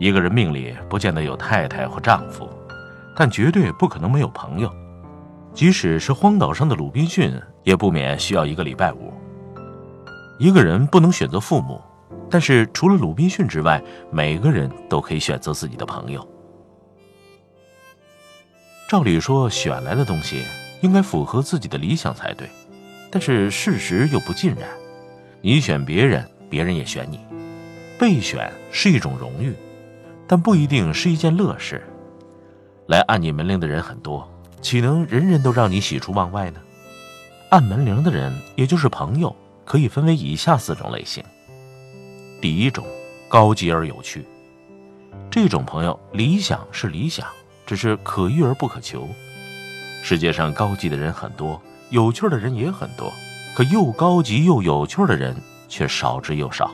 一个人命里不见得有太太或丈夫，但绝对不可能没有朋友。即使是荒岛上的鲁滨逊，也不免需要一个礼拜五。一个人不能选择父母，但是除了鲁滨逊之外，每个人都可以选择自己的朋友。照理说，选来的东西应该符合自己的理想才对，但是事实又不尽然。你选别人，别人也选你，被选是一种荣誉。但不一定是一件乐事。来按你门铃的人很多，岂能人人都让你喜出望外呢？按门铃的人，也就是朋友，可以分为以下四种类型。第一种，高级而有趣。这种朋友，理想是理想，只是可遇而不可求。世界上高级的人很多，有趣的人也很多，可又高级又有趣的人却少之又少。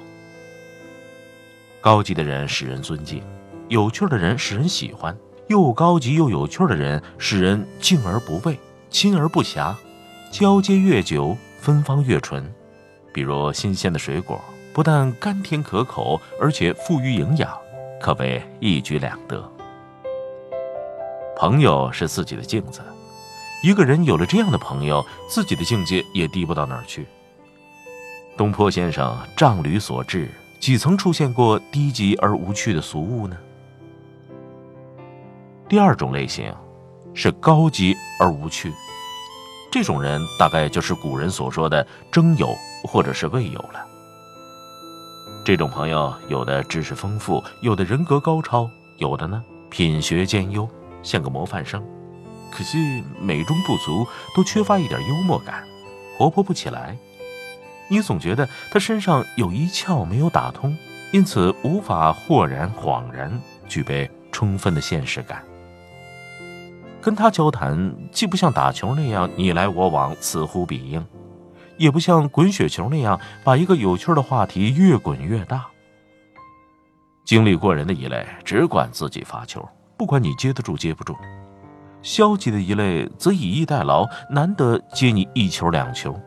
高级的人使人尊敬。有趣的人使人喜欢，又高级又有趣的人使人敬而不畏，亲而不暇，交接越久，芬芳越纯。比如新鲜的水果，不但甘甜可口，而且富于营养，可谓一举两得。朋友是自己的镜子，一个人有了这样的朋友，自己的境界也低不到哪儿去。东坡先生仗履所致，几曾出现过低级而无趣的俗物呢？第二种类型，是高级而无趣。这种人大概就是古人所说的征友或者是未友了。这种朋友，有的知识丰富，有的人格高超，有的呢品学兼优，像个模范生。可惜美中不足，都缺乏一点幽默感，活泼不起来。你总觉得他身上有一窍没有打通，因此无法豁然恍然，具备充分的现实感。跟他交谈，既不像打球那样你来我往、此呼彼应，也不像滚雪球那样把一个有趣的话题越滚越大。精力过人的一类只管自己发球，不管你接得住接不住；消极的一类则以逸待劳，难得接你一球两球。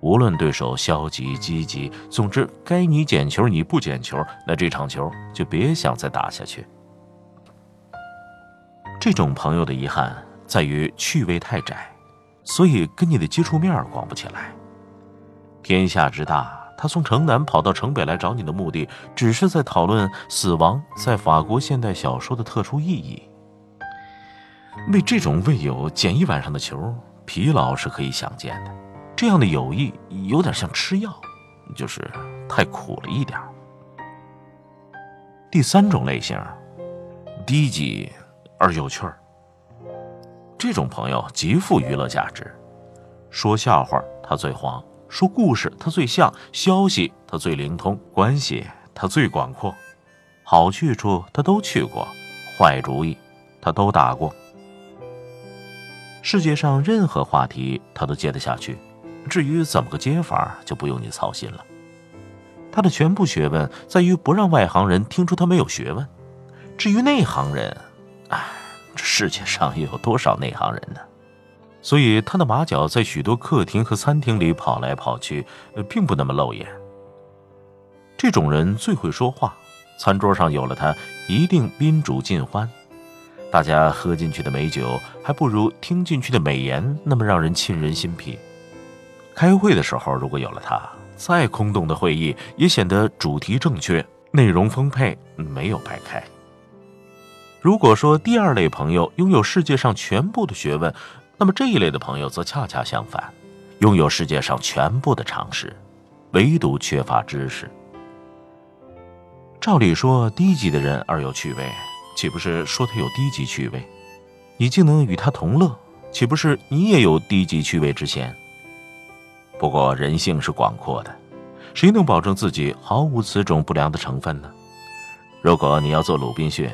无论对手消极积极，总之该你捡球你不捡球，那这场球就别想再打下去。这种朋友的遗憾在于趣味太窄，所以跟你的接触面广不起来。天下之大，他从城南跑到城北来找你的目的，只是在讨论死亡在法国现代小说的特殊意义。为这种未友捡一晚上的球，疲劳是可以想见的。这样的友谊有点像吃药，就是太苦了一点。第三种类型，低级。而有趣儿，这种朋友极富娱乐价值。说笑话他最黄，说故事他最像，消息他最灵通，关系他最广阔。好去处他都去过，坏主意他都打过。世界上任何话题他都接得下去，至于怎么个接法，就不用你操心了。他的全部学问在于不让外行人听出他没有学问。至于内行人，世界上又有多少内行人呢？所以他的马脚在许多客厅和餐厅里跑来跑去，并不那么露眼。这种人最会说话，餐桌上有了他，一定宾主尽欢。大家喝进去的美酒，还不如听进去的美言那么让人沁人心脾。开会的时候，如果有了他，再空洞的会议也显得主题正确，内容丰沛，没有白开。如果说第二类朋友拥有世界上全部的学问，那么这一类的朋友则恰恰相反，拥有世界上全部的常识，唯独缺乏知识。照理说，低级的人而有趣味，岂不是说他有低级趣味？你竟能与他同乐，岂不是你也有低级趣味之嫌？不过人性是广阔的，谁能保证自己毫无此种不良的成分呢？如果你要做鲁滨逊，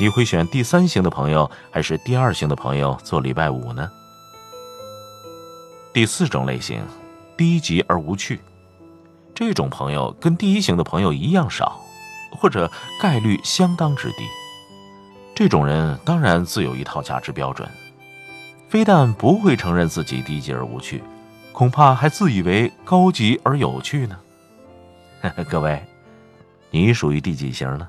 你会选第三型的朋友，还是第二型的朋友做礼拜五呢？第四种类型，低级而无趣。这种朋友跟第一型的朋友一样少，或者概率相当之低。这种人当然自有一套价值标准，非但不会承认自己低级而无趣，恐怕还自以为高级而有趣呢。各位，你属于第几型呢？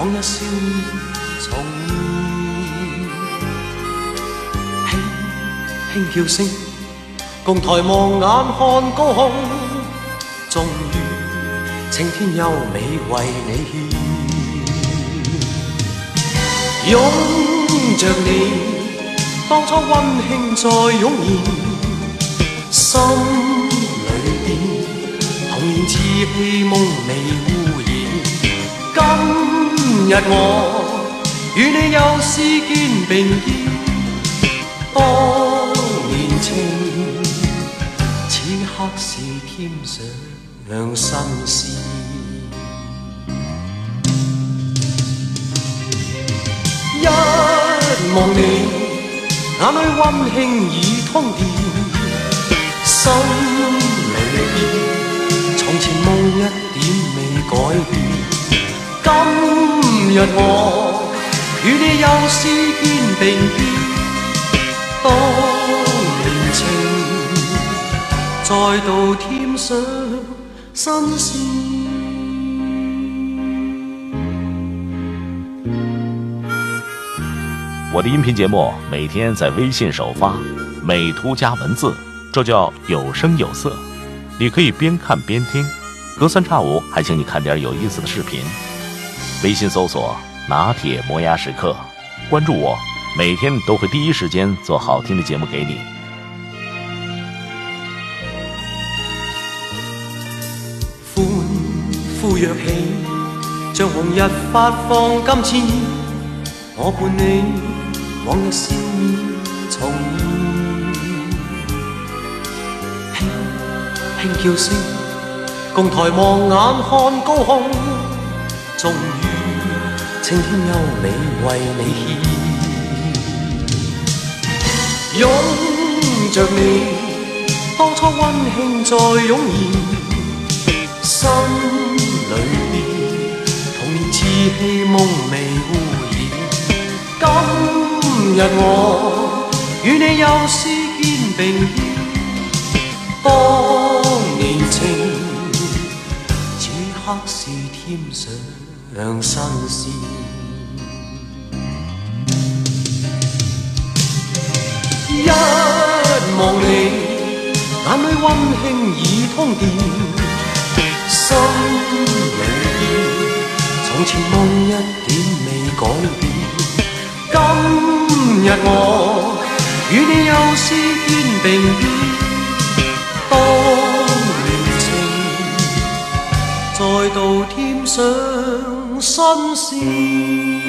往日笑面重现，轻轻叫声，共抬望眼看高空，终于青天优美为你献，拥着你，当初温馨再涌现，心里边童年稚气梦未污。日我与你又是肩并肩，当年情，此刻是添上新鲜。一望你，眼里温馨已通电，心里边从前梦一点未改变。今日我与你又是肩并肩，当年情再度添上新鲜。我的音频节目每天在微信首发，美图加文字，这叫有声有色。你可以边看边听，隔三差五还请你看点有意思的视频。微信搜索“拿铁磨牙时刻”，关注我，每天都会第一时间做好听的节目给你。欢呼跃起，像红日发放金箭，我伴你往日笑面重现，轻轻叫声，共抬望眼看高空，终于。青天优美为你献，拥着你，当初温馨再涌现，心里边童年稚气梦未污染。今日我与你又是肩并肩，当年情，此刻是添上新鲜。望你，眼里温馨已通电，心里边从前梦一点未改变。今日我与你又是肩并肩，当年情再度添上心事。